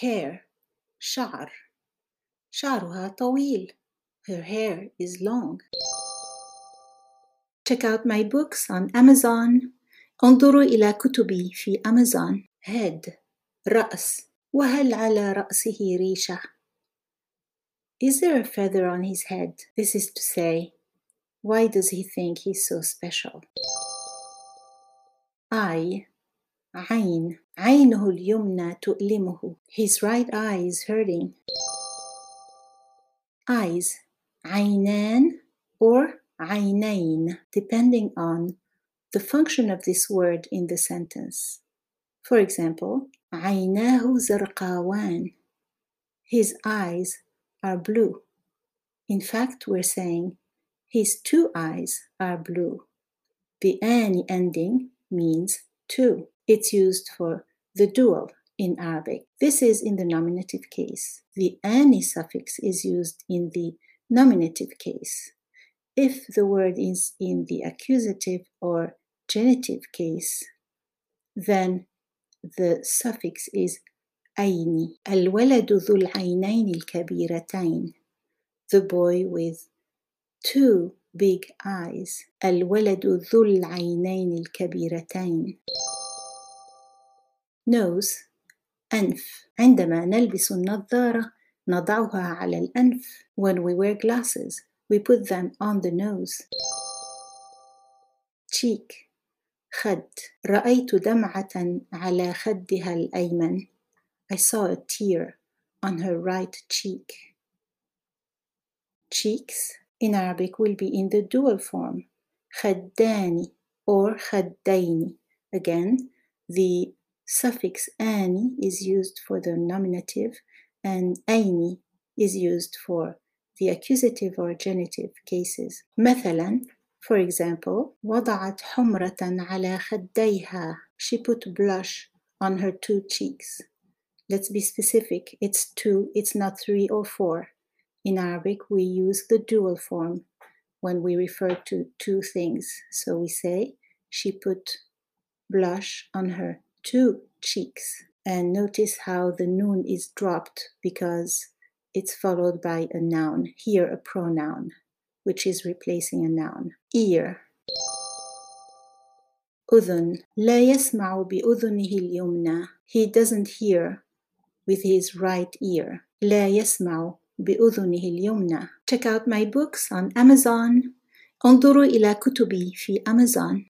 hair شعر شعرها طويل her hair is long check out my books on Amazon انظروا إلى كتبي في أمازون head رأس وهل على رأسه ريشة Is there a feather on his head? This is to say, why does he think he's so special? I عين عينه اليمنى تؤلمه His right eye is hurting Eyes عينان or عينين depending on the function of this word in the sentence. For example, عيناه زرقاوان His eyes are blue. In fact, we're saying his two eyes are blue. The ani ending means two. It's used for the dual in Arabic. This is in the nominative case. The ani suffix is used in the nominative case. If the word is in the accusative or genitive case, then the suffix is عيني الولد ذو al-kabiratain. The boy with two big eyes الولد ذو al-kabiratain nose أنف عندما نلبس النظارة نضعها على الأنف when we wear glasses we put them on the nose cheek خد رأيت دمعة على خدها الأيمن I saw a tear on her right cheek. Cheeks in Arabic will be in the dual form, خداني or خدين. Again, the suffix ani is used for the nominative and aini is used for the accusative or genitive cases. مثلا, for example, وضعت حمرة على خديها. She put blush on her two cheeks. Let's be specific. It's two, it's not three or four. In Arabic, we use the dual form when we refer to two things. So we say, she put blush on her two cheeks. And notice how the noon is dropped because it's followed by a noun, here a pronoun, which is replacing a noun. Ear. أذن لا يسمع بأذنه اليمنى. He doesn't hear with his right ear. لا يسمع بأذنه اليمنى. Check out my books on Amazon. انظروا إلى كتبي في Amazon.